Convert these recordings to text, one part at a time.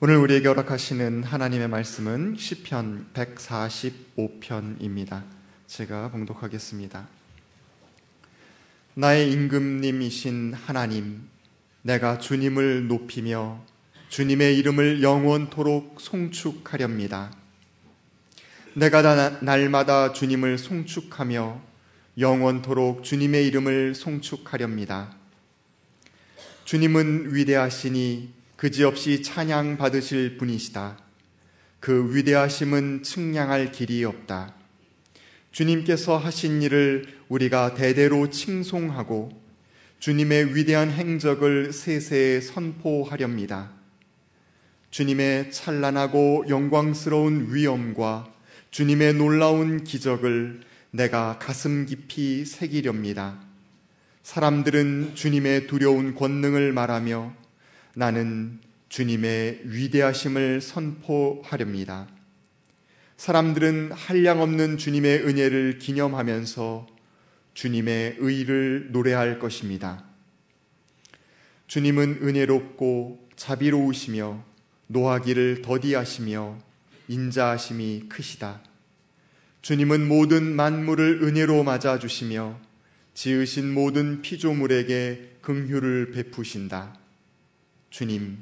오늘 우리에게 허락하시는 하나님의 말씀은 시편 145편입니다. 제가 봉독하겠습니다. 나의 임금님이신 하나님, 내가 주님을 높이며 주님의 이름을 영원토록 송축하렵니다. 내가 날마다 주님을 송축하며 영원토록 주님의 이름을 송축하렵니다. 주님은 위대하시니 그지없이 찬양 받으실 분이시다. 그 위대하심은 측량할 길이 없다. 주님께서 하신 일을 우리가 대대로 칭송하고 주님의 위대한 행적을 세세에 선포하렵니다. 주님의 찬란하고 영광스러운 위엄과 주님의 놀라운 기적을 내가 가슴 깊이 새기렵니다. 사람들은 주님의 두려운 권능을 말하며 나는 주님의 위대하심을 선포하렵니다. 사람들은 한량 없는 주님의 은혜를 기념하면서 주님의 의를 노래할 것입니다. 주님은 은혜롭고 자비로우시며 노하기를 더디하시며 인자하심이 크시다. 주님은 모든 만물을 은혜로 맞아 주시며 지으신 모든 피조물에게 긍휼을 베푸신다. 주님,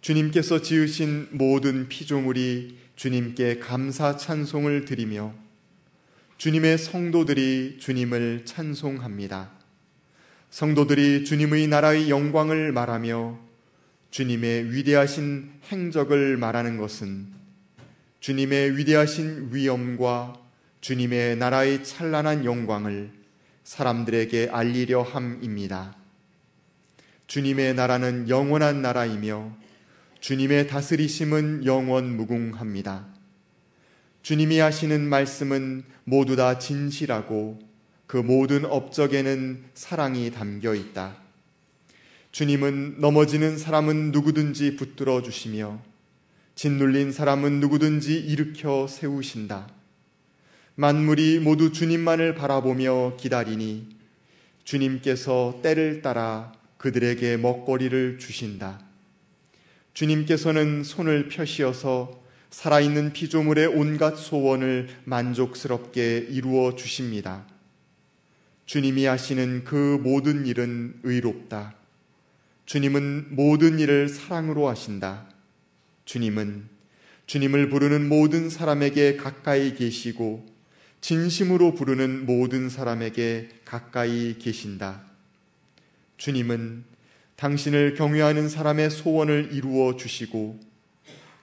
주님께서 지으신 모든 피조물이 주님께 감사 찬송을 드리며 주님의 성도들이 주님을 찬송합니다. 성도들이 주님의 나라의 영광을 말하며 주님의 위대하신 행적을 말하는 것은 주님의 위대하신 위엄과 주님의 나라의 찬란한 영광을 사람들에게 알리려 함입니다. 주님의 나라는 영원한 나라이며 주님의 다스리심은 영원 무궁합니다. 주님이 하시는 말씀은 모두 다 진실하고 그 모든 업적에는 사랑이 담겨 있다. 주님은 넘어지는 사람은 누구든지 붙들어 주시며 짓눌린 사람은 누구든지 일으켜 세우신다. 만물이 모두 주님만을 바라보며 기다리니 주님께서 때를 따라 그들에게 먹거리를 주신다. 주님께서는 손을 펴시어서 살아있는 피조물의 온갖 소원을 만족스럽게 이루어 주십니다. 주님이 하시는 그 모든 일은 의롭다. 주님은 모든 일을 사랑으로 하신다. 주님은 주님을 부르는 모든 사람에게 가까이 계시고 진심으로 부르는 모든 사람에게 가까이 계신다. 주님은 당신을 경외하는 사람의 소원을 이루어 주시고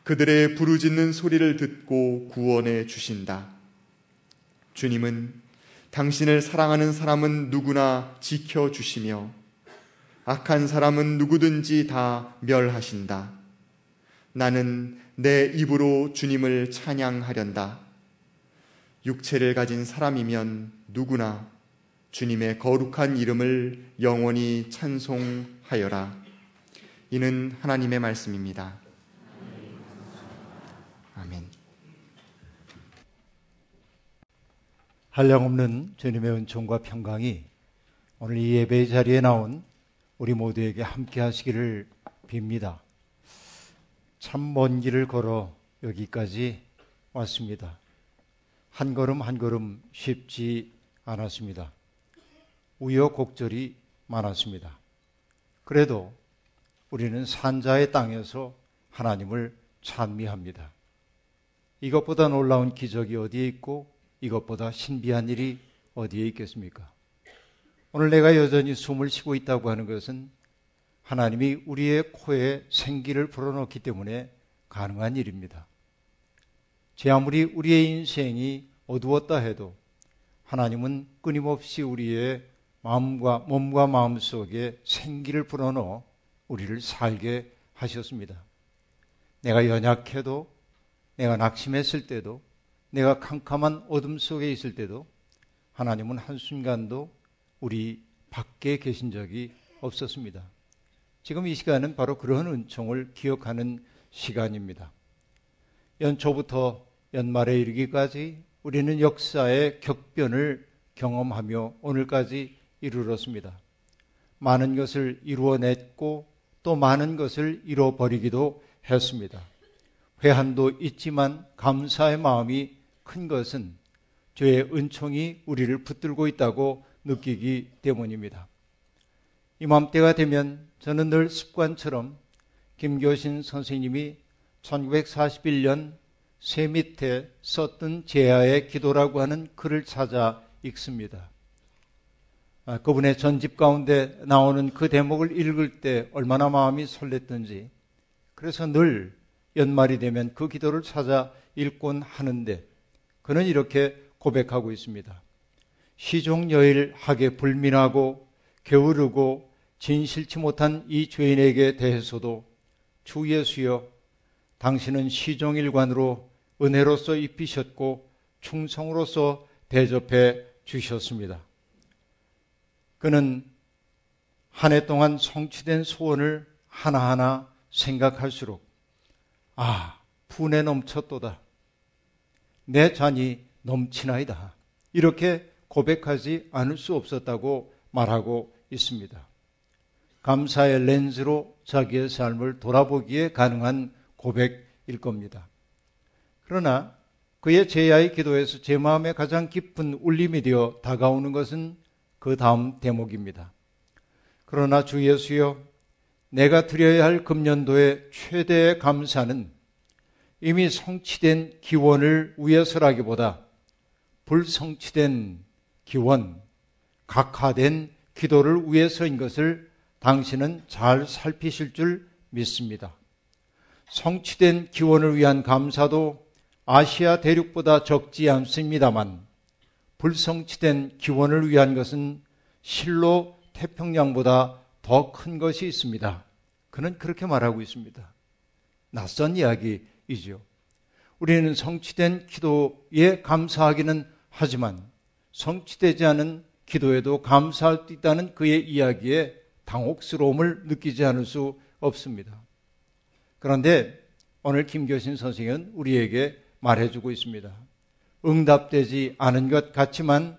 그들의 부르짖는 소리를 듣고 구원해 주신다. 주님은 당신을 사랑하는 사람은 누구나 지켜 주시며 악한 사람은 누구든지 다 멸하신다. 나는 내 입으로 주님을 찬양하련다. 육체를 가진 사람이면 누구나 주님의 거룩한 이름을 영원히 찬송하여라. 이는 하나님의 말씀입니다. 아멘. 한량없는 주님의 은총과 평강이 오늘 이 예배 자리에 나온 우리 모두에게 함께 하시기를 빕니다. 참 먼 길을 걸어 여기까지 왔습니다. 한 걸음 한 걸음 쉽지 않았습니다. 우여곡절이 많았습니다. 그래도 우리는 산자의 땅에서 하나님을 찬미합니다. 이것보다 놀라운 기적이 어디에 있고 이것보다 신비한 일이 어디에 있겠습니까? 오늘 내가 여전히 숨을 쉬고 있다고 하는 것은 하나님이 우리의 코에 생기를 불어넣기 때문에 가능한 일입니다. 제 아무리 우리의 인생이 어두웠다 해도 하나님은 끊임없이 우리의 마음과 몸과 마음 속에 생기를 불어넣어 우리를 살게 하셨습니다. 내가 연약해도 내가 낙심했을 때도 내가 캄캄한 어둠 속에 있을 때도 하나님은 한순간도 우리 밖에 계신 적이 없었습니다. 지금 이 시간은 바로 그런 은총을 기억하는 시간입니다. 연초부터 연말에 이르기까지 우리는 역사의 격변을 경험하며 오늘까지 이르렀습니다. 많은 것을 이루어냈고 또 많은 것을 잃어버리기도 했습니다. 회한도 있지만 감사의 마음이 큰 것은 죄의 은총이 우리를 붙들고 있다고 느끼기 때문입니다. 이맘때가 되면 저는 늘 습관처럼 김교신 선생님이 1941년 쇠 밑에 썼던 제야의 기도라고 하는 글을 찾아 읽습니다. 아, 그분의 전집 가운데 나오는 그 대목을 읽을 때 얼마나 마음이 설렜던지 그래서 늘 연말이 되면 그 기도를 찾아 읽곤 하는데 그는 이렇게 고백하고 있습니다. 시종여일 하게 불민하고 게으르고 진실치 못한 이 죄인에게 대해서도 주 예수여 당신은 시종일관으로 은혜로서 입히셨고 충성으로서 대접해 주셨습니다. 그는 한 해 동안 성취된 소원을 하나하나 생각할수록 아, 분에 넘쳤도다. 내 잔이 넘치나이다. 이렇게 고백하지 않을 수 없었다고 말하고 있습니다. 감사의 렌즈로 자기의 삶을 돌아보기에 가능한 고백일 겁니다. 그러나 그의 제야의 기도에서 제 마음에 가장 깊은 울림이 되어 다가오는 것은 그 다음 대목입니다. 그러나 주 예수여, 내가 드려야 할 금년도의 최대의 감사는 이미 성취된 기원을 위해서라기보다 불성취된 기원, 각하된 기도를 위해서인 것을 당신은 잘 살피실 줄 믿습니다. 성취된 기원을 위한 감사도 아시아 대륙보다 적지 않습니다만 불성취된 기원을 위한 것은 실로 태평양보다 더 큰 것이 있습니다. 그는 그렇게 말하고 있습니다. 낯선 이야기이죠. 우리는 성취된 기도에 감사하기는 하지만 성취되지 않은 기도에도 감사할 수 있다는 그의 이야기에 당혹스러움을 느끼지 않을 수 없습니다. 그런데 오늘 김교신 선생은 우리에게 말해주고 있습니다. 응답되지 않은 것 같지만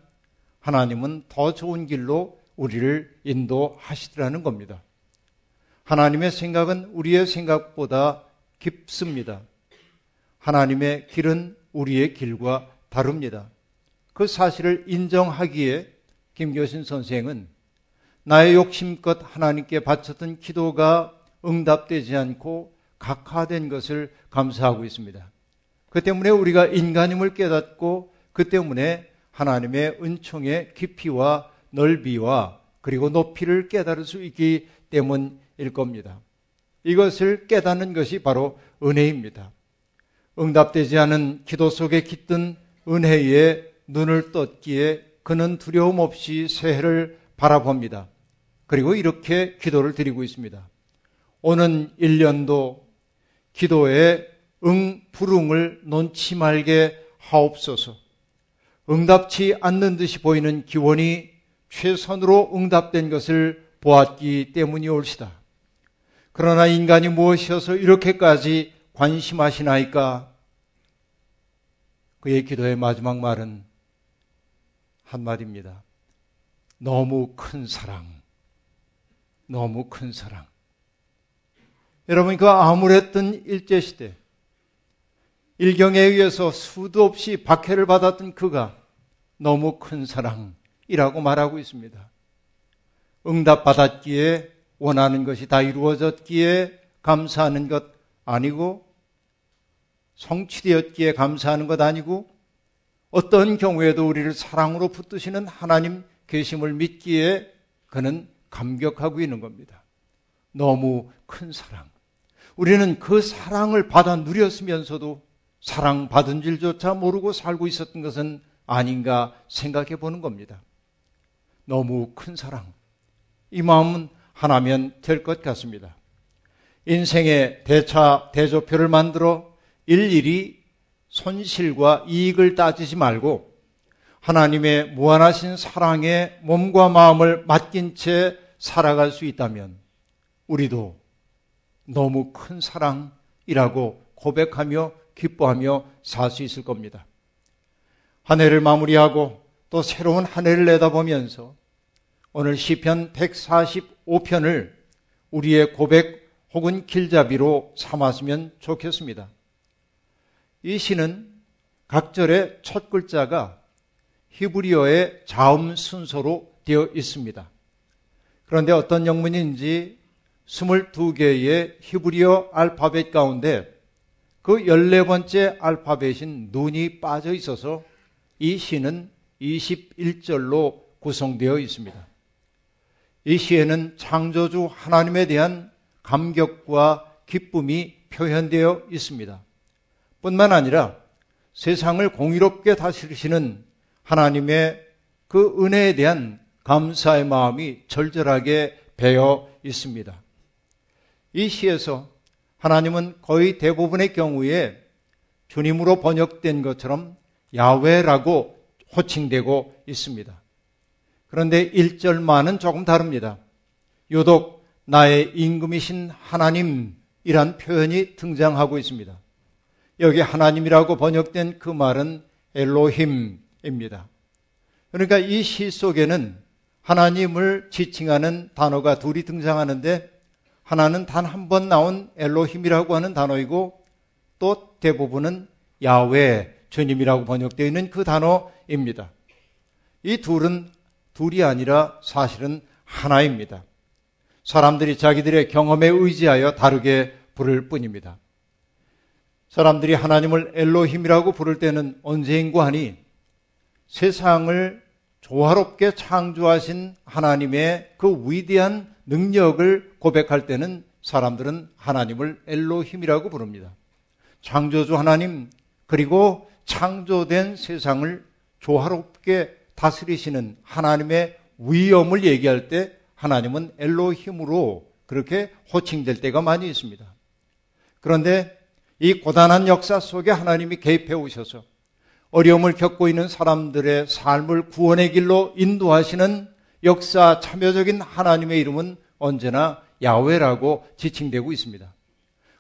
하나님은 더 좋은 길로 우리를 인도하시더라는 겁니다. 하나님의 생각은 우리의 생각보다 깊습니다. 하나님의 길은 우리의 길과 다릅니다. 그 사실을 인정하기에 김교신 선생은 나의 욕심껏 하나님께 바쳤던 기도가 응답되지 않고 각하된 것을 감사하고 있습니다. 그 때문에 우리가 인간임을 깨닫고 그 때문에 하나님의 은총의 깊이와 넓이와 그리고 높이를 깨달을 수 있기 때문일 겁니다. 이것을 깨닫는 것이 바로 은혜입니다. 응답되지 않은 기도 속에 깃든 은혜에 눈을 떴기에 그는 두려움 없이 새해를 바라봅니다. 그리고 이렇게 기도를 드리고 있습니다. 오는 1년도 기도에 응 부릉을 놓지 말게 하옵소서. 응답치 않는 듯이 보이는 기원이 최선으로 응답된 것을 보았기 때문이 옳시다. 그러나 인간이 무엇이어서 이렇게까지 관심하시나이까? 그의 기도의 마지막 말은 한마디입니다. 너무 큰 사랑. 너무 큰 사랑. 여러분, 그 암울했던 일제시대, 일경에 의해서 수도 없이 박해를 받았던 그가 너무 큰 사랑이라고 말하고 있습니다. 응답받았기에 원하는 것이 다 이루어졌기에 감사하는 것 아니고 성취되었기에 감사하는 것 아니고 어떤 경우에도 우리를 사랑으로 붙드시는 하나님 계심을 믿기에 그는 감격하고 있는 겁니다. 너무 큰 사랑. 우리는 그 사랑을 받아 누렸으면서도 사랑받은 줄조차 모르고 살고 있었던 것은 아닌가 생각해 보는 겁니다. 너무 큰 사랑. 이 마음은 하나면 될 것 같습니다. 인생의 대차, 대조표를 만들어 일일이 손실과 이익을 따지지 말고 하나님의 무한하신 사랑에 몸과 마음을 맡긴 채 살아갈 수 있다면 우리도 너무 큰 사랑이라고 고백하며 기뻐하며 살 수 있을 겁니다. 한 해를 마무리하고 또 새로운 한 해를 내다보면서 오늘 시편 145편을 우리의 고백 혹은 길잡이로 삼았으면 좋겠습니다. 이 시는 각절의 첫 글자가 히브리어의 자음 순서로 되어 있습니다. 그런데 어떤 영문인지 22개의 히브리어 알파벳 가운데 그 14번째 알파벳인 눈이 빠져 있어서 이 시는 21절로 구성되어 있습니다. 이 시에는 창조주 하나님에 대한 감격과 기쁨이 표현되어 있습니다. 뿐만 아니라 세상을 공의롭게 다스리시는 하나님의 그 은혜에 대한 감사의 마음이 절절하게 배어 있습니다. 이 시에서 하나님은 거의 대부분의 경우에 주님으로 번역된 것처럼 야외라고 호칭되고 있습니다. 그런데 1절만은 조금 다릅니다. 유독 나의 임금이신 하나님이란 표현이 등장하고 있습니다. 여기 하나님이라고 번역된 그 말은 엘로힘입니다. 그러니까 이 시 속에는 하나님을 지칭하는 단어가 둘이 등장하는데 하나는 단 한 번 나온 엘로힘이라고 하는 단어이고 또 대부분은 야외 주님이라고 번역되어 있는 그 단어입니다. 이 둘은 둘이 아니라 사실은 하나입니다. 사람들이 자기들의 경험에 의지하여 다르게 부를 뿐입니다. 사람들이 하나님을 엘로힘이라고 부를 때는 언제인고 하니 세상을 조화롭게 창조하신 하나님의 그 위대한 능력을 고백할 때는 사람들은 하나님을 엘로힘이라고 부릅니다. 창조주 하나님 그리고 창조된 세상을 조화롭게 다스리시는 하나님의 위엄을 얘기할 때 하나님은 엘로힘으로 그렇게 호칭될 때가 많이 있습니다. 그런데 이 고단한 역사 속에 하나님이 개입해 오셔서 어려움을 겪고 있는 사람들의 삶을 구원의 길로 인도하시는 역사 참여적인 하나님의 이름은 언제나 야훼라고 지칭되고 있습니다.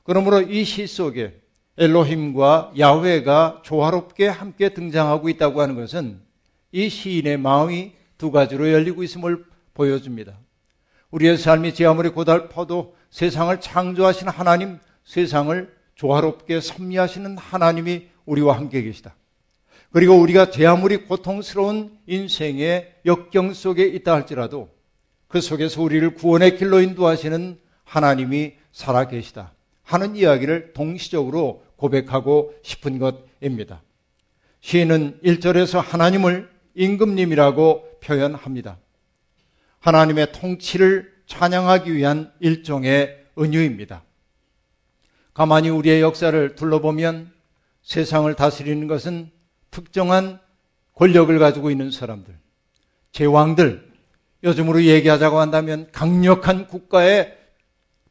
그러므로 이 시 속에 엘로힘과 야훼가 조화롭게 함께 등장하고 있다고 하는 것은 이 시인의 마음이 두 가지로 열리고 있음을 보여줍니다. 우리의 삶이 제 아무리 고달퍼도 세상을 창조하신 하나님, 세상을 조화롭게 섭리하시는 하나님이 우리와 함께 계시다. 그리고 우리가 제 아무리 고통스러운 인생의 역경 속에 있다 할지라도 그 속에서 우리를 구원의 길로 인도하시는 하나님이 살아계시다 하는 이야기를 동시적으로 고백하고 싶은 것입니다. 시인은 1절에서 하나님을 임금님이라고 표현합니다. 하나님의 통치를 찬양하기 위한 일종의 은유입니다. 가만히 우리의 역사를 둘러보면 세상을 다스리는 것은 특정한 권력을 가지고 있는 사람들, 제왕들, 요즘으로 얘기하자고 한다면 강력한 국가의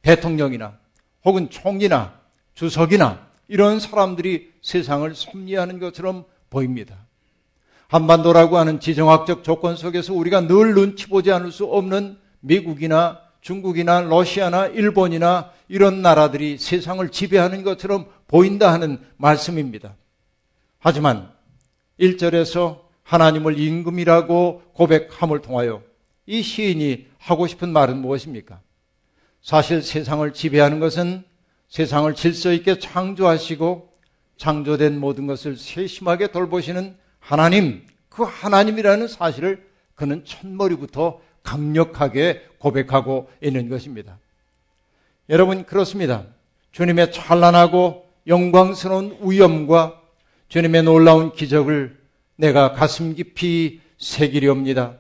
대통령이나 혹은 총리나 주석이나 이런 사람들이 세상을 섭리하는 것처럼 보입니다. 한반도라고 하는 지정학적 조건 속에서 우리가 늘 눈치 보지 않을 수 없는 미국이나 중국이나 러시아나 일본이나 이런 나라들이 세상을 지배하는 것처럼 보인다 하는 말씀입니다. 하지만 1절에서 하나님을 임금이라고 고백함을 통하여 이 시인이 하고 싶은 말은 무엇입니까? 사실 세상을 지배하는 것은 세상을 질서 있게 창조하시고 창조된 모든 것을 세심하게 돌보시는 하나님, 그 하나님이라는 사실을 그는 첫머리부터 강력하게 고백하고 있는 것입니다. 여러분, 그렇습니다. 주님의 찬란하고 영광스러운 위엄과 주님의 놀라운 기적을 내가 가슴 깊이 새기려옵니다.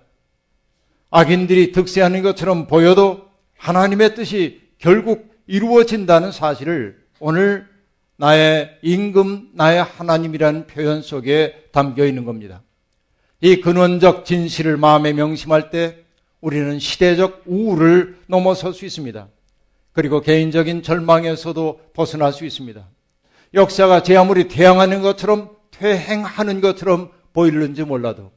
악인들이 득세하는 것처럼 보여도 하나님의 뜻이 결국 이루어진다는 사실을 오늘 나의 임금, 나의 하나님이라는 표현 속에 담겨 있는 겁니다. 이 근원적 진실을 마음에 명심할 때 우리는 시대적 우울을 넘어설 수 있습니다. 그리고 개인적인 절망에서도 벗어날 수 있습니다. 역사가 제 아무리 태양하는 것처럼 퇴행하는 것처럼 보이는지 몰라도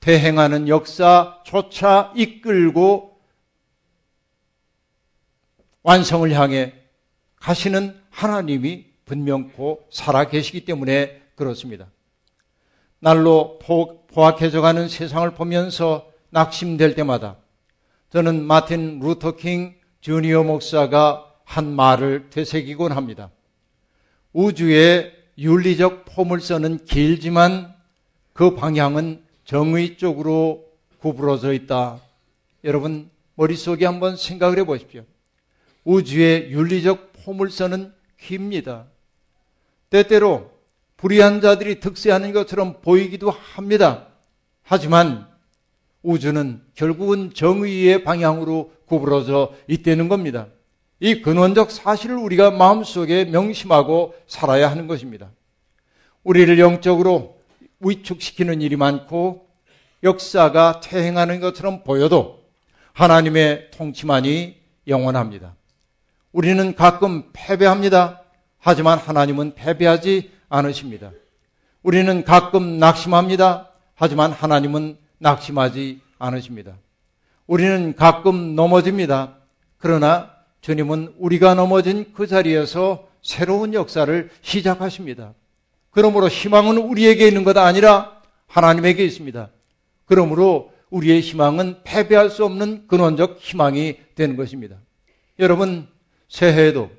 퇴행하는 역사조차 이끌고 완성을 향해 가시는 하나님이 분명코 살아 계시기 때문에 그렇습니다. 날로 포악해져가는 세상을 보면서 낙심될 때마다 저는 마틴 루터 킹 주니어 목사가 한 말을 되새기곤 합니다. 우주의 윤리적 포물선은 길지만 그 방향은 정의 쪽으로 구부러져 있다. 여러분, 머릿속에 한번 생각을 해 보십시오. 우주의 윤리적 포물선은 깁니다. 때때로 불의한 자들이 득세하는 것처럼 보이기도 합니다. 하지만 우주는 결국은 정의의 방향으로 구부러져 있다는 겁니다. 이 근원적 사실을 우리가 마음속에 명심하고 살아야 하는 것입니다. 우리를 영적으로 위축시키는 일이 많고 역사가 퇴행하는 것처럼 보여도 하나님의 통치만이 영원합니다. 우리는 가끔 패배합니다. 하지만 하나님은 패배하지 않으십니다. 우리는 가끔 낙심합니다. 하지만 하나님은 낙심하지 않으십니다. 우리는 가끔 넘어집니다. 그러나 주님은 우리가 넘어진 그 자리에서 새로운 역사를 시작하십니다. 그러므로 희망은 우리에게 있는 것 아니라 하나님에게 있습니다. 그러므로 우리의 희망은 패배할 수 없는 근원적 희망이 되는 것입니다. 여러분, 새해에도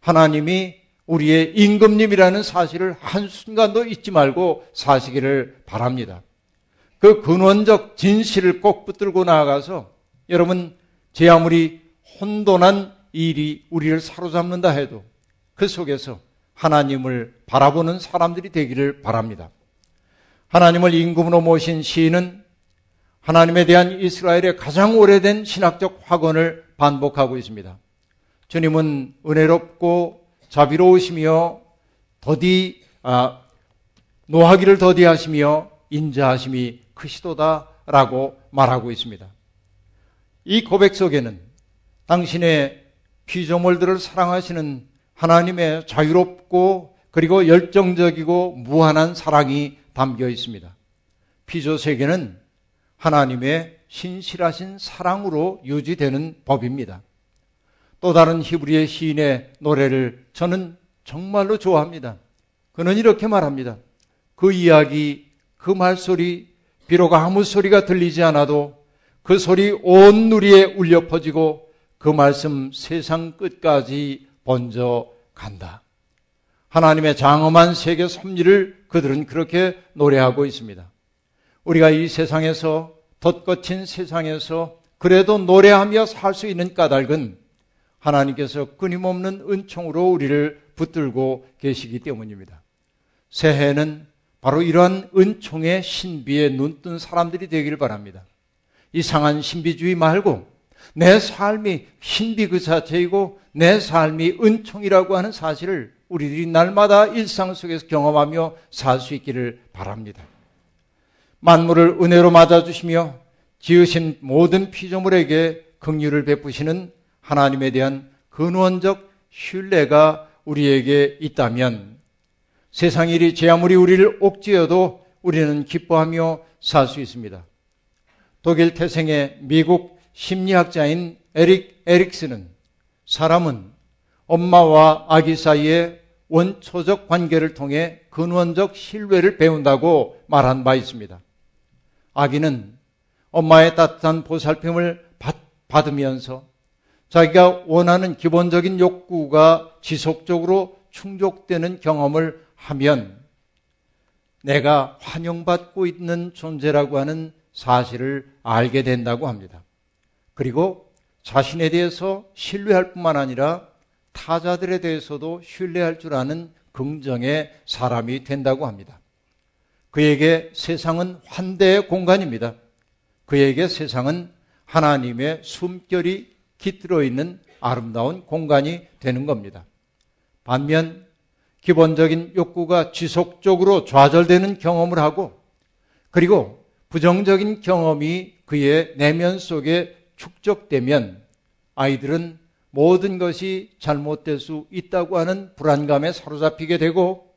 하나님이 우리의 임금님이라는 사실을 한순간도 잊지 말고 사시기를 바랍니다. 그 근원적 진실을 꼭 붙들고 나아가서 여러분, 제 아무리 혼돈한 일이 우리를 사로잡는다 해도 그 속에서 하나님을 바라보는 사람들이 되기를 바랍니다. 하나님을 임금으로 모신 시인은 하나님에 대한 이스라엘의 가장 오래된 신학적 확언을 반복하고 있습니다. 주님은 은혜롭고 자비로우시며 더디 아, 노하기를 더디하시며 인자하심이 크시도다라고 말하고 있습니다. 이 고백 속에는 당신의 피조물들을 사랑하시는 하나님의 자유롭고 그리고 열정적이고 무한한 사랑이 담겨 있습니다. 피조 세계는 하나님의 신실하신 사랑으로 유지되는 법입니다. 또 다른 히브리의 시인의 노래를 저는 정말로 좋아합니다. 그는 이렇게 말합니다. 그 이야기, 그 말소리, 비록 아무 소리가 들리지 않아도 그 소리 온 누리에 울려 퍼지고 그 말씀 세상 끝까지 번져 간다. 하나님의 장엄한 세계 섭리를 그들은 그렇게 노래하고 있습니다. 우리가 이 세상에서 덧거친 세상에서 그래도 노래하며 살 수 있는 까닭은 하나님께서 끊임없는 은총으로 우리를 붙들고 계시기 때문입니다. 새해는 바로 이러한 은총의 신비에 눈뜬 사람들이 되기를 바랍니다. 이상한 신비주의 말고 내 삶이 신비 그 자체이고 내 삶이 은총이라고 하는 사실을 우리들이 날마다 일상 속에서 경험하며 살 수 있기를 바랍니다. 만물을 은혜로 맞아주시며 지으신 모든 피조물에게 긍휼을 베푸시는 하나님에 대한 근원적 신뢰가 우리에게 있다면 세상 일이 제 아무리 우리를 옥죄어도 우리는 기뻐하며 살 수 있습니다. 독일 태생의 미국 심리학자인 에릭 에릭스는 사람은 엄마와 아기 사이의 원초적 관계를 통해 근원적 신뢰를 배운다고 말한 바 있습니다. 아기는 엄마의 따뜻한 보살핌을 받, 받으면서 자기가 원하는 기본적인 욕구가 지속적으로 충족되는 경험을 하면 내가 환영받고 있는 존재라고 하는 사실을 알게 된다고 합니다. 그리고 자신에 대해서 신뢰할 뿐만 아니라 타자들에 대해서도 신뢰할 줄 아는 긍정의 사람이 된다고 합니다. 그에게 세상은 환대의 공간입니다. 그에게 세상은 하나님의 숨결이 깃들어 있는 아름다운 공간이 되는 겁니다. 반면 기본적인 욕구가 지속적으로 좌절되는 경험을 하고 그리고 부정적인 경험이 그의 내면 속에 축적되면 아이들은 모든 것이 잘못될 수 있다고 하는 불안감에 사로잡히게 되고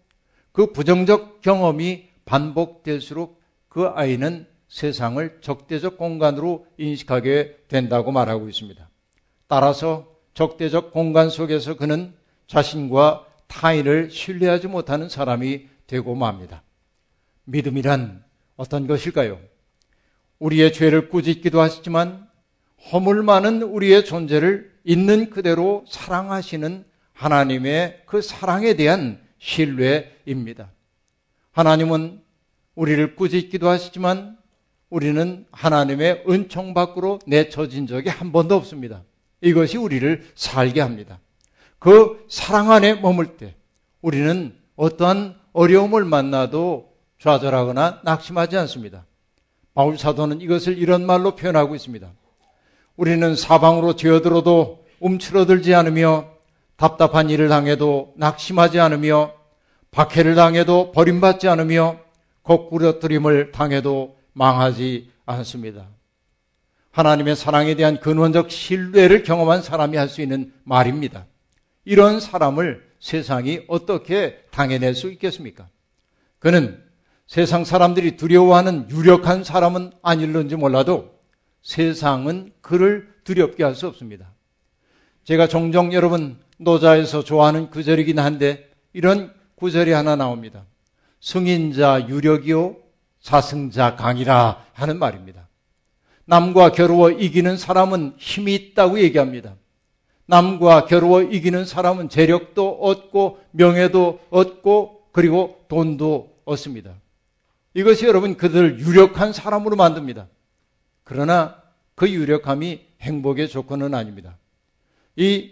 그 부정적 경험이 반복될수록 그 아이는 세상을 적대적 공간으로 인식하게 된다고 말하고 있습니다. 따라서 적대적 공간 속에서 그는 자신과 타인을 신뢰하지 못하는 사람이 되고 맙니다. 믿음이란 어떤 것일까요? 우리의 죄를 꾸짖기도 하시지만 허물 많은 우리의 존재를 있는 그대로 사랑하시는 하나님의 그 사랑에 대한 신뢰입니다. 하나님은 우리를 꾸짖기도 하시지만 우리는 하나님의 은총 밖으로 내쳐진 적이 한 번도 없습니다. 이것이 우리를 살게 합니다. 그 사랑 안에 머물 때 우리는 어떠한 어려움을 만나도 좌절하거나 낙심하지 않습니다. 바울 사도는 이것을 이런 말로 표현하고 있습니다. 우리는 사방으로 뛰어들어도 움츠러들지 않으며 답답한 일을 당해도 낙심하지 않으며 박해를 당해도 버림받지 않으며 거꾸러뜨림을 당해도 망하지 않습니다. 하나님의 사랑에 대한 근원적 신뢰를 경험한 사람이 할 수 있는 말입니다. 이런 사람을 세상이 어떻게 당해낼 수 있겠습니까? 그는 세상 사람들이 두려워하는 유력한 사람은 아닐는지 몰라도 세상은 그를 두렵게 할 수 없습니다. 제가 종종 여러분 노자에서 좋아하는 구절이긴 한데 이런 구절이 하나 나옵니다. 승인자 유력이요 사승자 강이라 하는 말입니다. 남과 겨루어 이기는 사람은 힘이 있다고 얘기합니다. 남과 겨루어 이기는 사람은 재력도 얻고 명예도 얻고 그리고 돈도 얻습니다. 이것이 여러분 그들을 유력한 사람으로 만듭니다. 그러나 그 유력함이 행복의 조건은 아닙니다. 이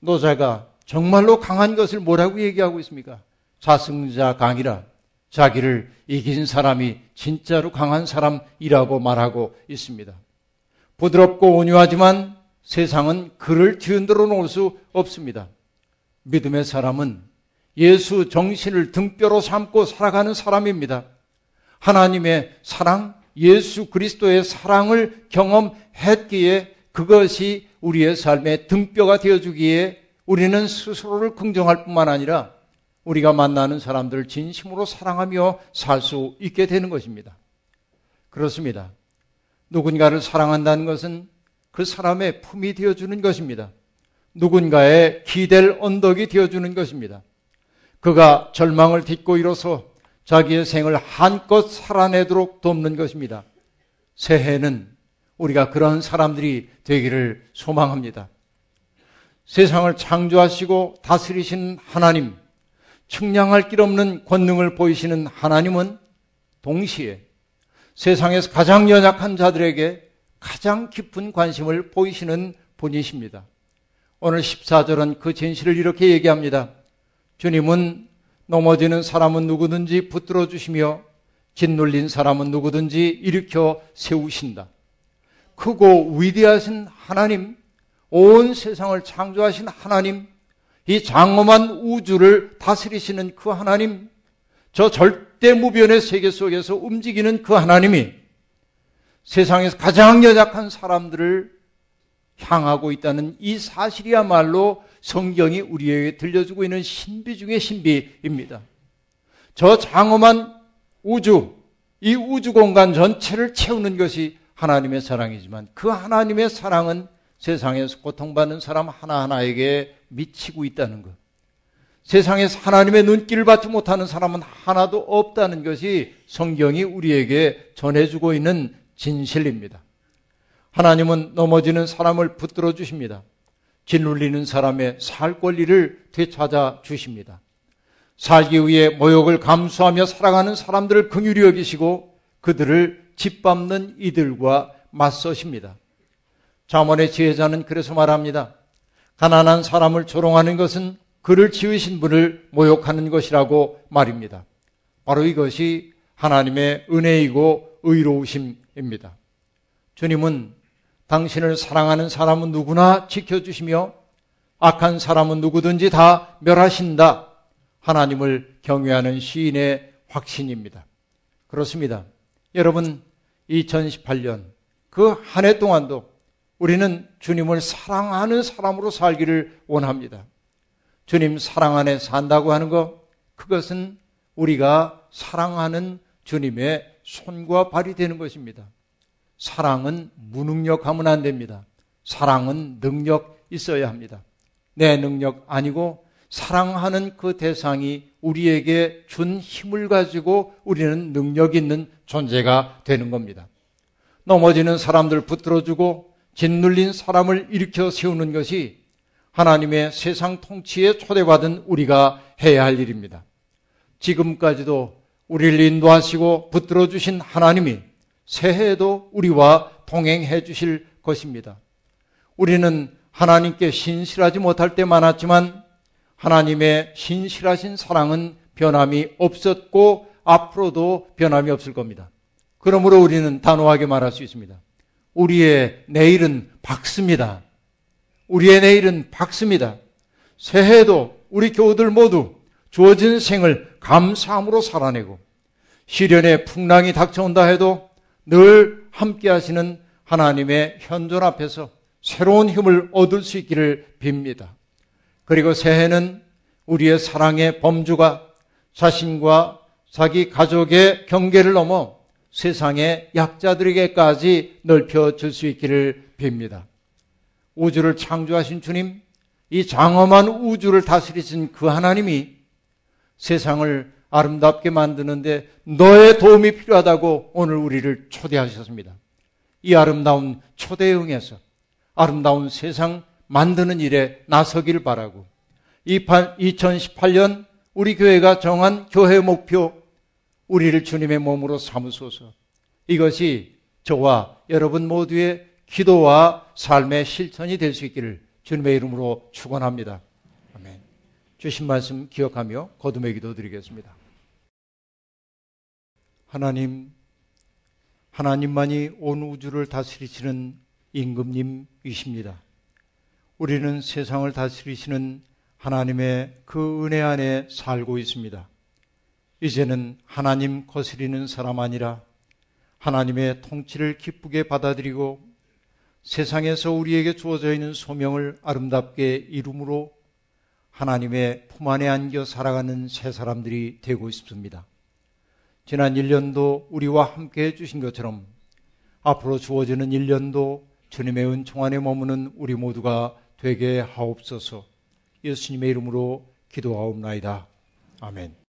노자가 정말로 강한 것을 뭐라고 얘기하고 있습니까? 자승자 강이라 자기를 이긴 사람이 진짜로 강한 사람이라고 말하고 있습니다. 부드럽고 온유하지만 세상은 그를 뒤흔들어 놓을 수 없습니다. 믿음의 사람은 예수 정신을 등뼈로 삼고 살아가는 사람입니다. 하나님의 사랑, 예수 그리스도의 사랑을 경험했기에 그것이 우리의 삶의 등뼈가 되어주기에 우리는 스스로를 긍정할 뿐만 아니라 우리가 만나는 사람들을 진심으로 사랑하며 살 수 있게 되는 것입니다. 그렇습니다. 누군가를 사랑한다는 것은 그 사람의 품이 되어주는 것입니다. 누군가의 기댈 언덕이 되어주는 것입니다. 그가 절망을 딛고 일어서 자기의 생을 한껏 살아내도록 돕는 것입니다. 새해는 우리가 그런 사람들이 되기를 소망합니다. 세상을 창조하시고 다스리신 하나님, 측량할 길 없는 권능을 보이시는 하나님은 동시에 세상에서 가장 연약한 자들에게 가장 깊은 관심을 보이시는 분이십니다. 오늘 14절은 그 진실을 이렇게 얘기합니다. 주님은 넘어지는 사람은 누구든지 붙들어 주시며 짓눌린 사람은 누구든지 일으켜 세우신다. 크고 위대하신 하나님, 온 세상을 창조하신 하나님, 이 장엄한 우주를 다스리시는 그 하나님, 저 절대 무변의 세계 속에서 움직이는 그 하나님이 세상에서 가장 연약한 사람들을 향하고 있다는 이 사실이야말로 성경이 우리에게 들려주고 있는 신비 중의 신비입니다. 저 장엄한 우주, 이 우주 공간 전체를 채우는 것이 하나님의 사랑이지만 그 하나님의 사랑은 세상에서 고통받는 사람 하나하나에게 미치고 있다는 것. 세상에서 하나님의 눈길을 받지 못하는 사람은 하나도 없다는 것이 성경이 우리에게 전해주고 있는 진실입니다. 하나님은 넘어지는 사람을 붙들어 주십니다. 짓눌리는 사람의 살 권리를 되찾아 주십니다. 살기 위해 모욕을 감수하며 살아가는 사람들을 긍휼히 여기시고 그들을 짓밟는 이들과 맞서십니다. 자문의 지혜자는 그래서 말합니다. 가난한 사람을 조롱하는 것은 그를 지으신 분을 모욕하는 것이라고 말입니다. 바로 이것이 하나님의 은혜이고 의로우심입니다. 주님은 당신을 사랑하는 사람은 누구나 지켜주시며 악한 사람은 누구든지 다 멸하신다. 하나님을 경외하는 시인의 확신입니다. 그렇습니다. 여러분, 2018년 그 한 해 동안도 우리는 주님을 사랑하는 사람으로 살기를 원합니다. 주님 사랑 안에 산다고 하는 것, 그것은 우리가 사랑하는 주님의 손과 발이 되는 것입니다. 사랑은 무능력하면 안 됩니다. 사랑은 능력 있어야 합니다. 내 능력 아니고 사랑하는 그 대상이 우리에게 준 힘을 가지고 우리는 능력 있는 존재가 되는 겁니다. 넘어지는 사람들 붙들어주고 짓눌린 사람을 일으켜 세우는 것이 하나님의 세상 통치에 초대받은 우리가 해야 할 일입니다. 지금까지도 우리를 인도하시고 붙들어 주신 하나님이 새해에도 우리와 동행해 주실 것입니다. 우리는 하나님께 신실하지 못할 때 많았지만 하나님의 신실하신 사랑은 변함이 없었고 앞으로도 변함이 없을 겁니다. 그러므로 우리는 단호하게 말할 수 있습니다. 우리의 내일은 밝습니다. 우리의 내일은 밝습니다. 새해도 우리 교우들 모두 주어진 생을 감사함으로 살아내고 시련의 풍랑이 닥쳐온다 해도 늘 함께 하시는 하나님의 현존 앞에서 새로운 힘을 얻을 수 있기를 빕니다. 그리고 새해는 우리의 사랑의 범주가 자신과 자기 가족의 경계를 넘어 세상의 약자들에게까지 넓혀질 수 있기를 빕니다. 우주를 창조하신 주님, 이 장엄한 우주를 다스리신 그 하나님이 세상을 아름답게 만드는데 너의 도움이 필요하다고 오늘 우리를 초대하셨습니다. 이 아름다운 초대에 응해서 아름다운 세상 만드는 일에 나서길 바라고 2018년 우리 교회가 정한 교회 목표 우리를 주님의 몸으로 삼으소서 이것이 저와 여러분 모두의 기도와 삶의 실천이 될 수 있기를 주님의 이름으로 축원합니다. 주신 말씀 기억하며 거듭의 기도 드리겠습니다. 하나님, 하나님만이 온 우주를 다스리시는 임금님이십니다. 우리는 세상을 다스리시는 하나님의 그 은혜 안에 살고 있습니다. 이제는 하나님 거스리는 사람 아니라 하나님의 통치를 기쁘게 받아들이고 세상에서 우리에게 주어져 있는 소명을 아름답게 이룸으로 하나님의 품 안에 안겨 살아가는 새 사람들이 되고 싶습니다. 지난 1년도 우리와 함께 해주신 것처럼 앞으로 주어지는 1년도 주님의 은총 안에 머무는 우리 모두가 되게 하옵소서 예수님의 이름으로 기도하옵나이다. 아멘.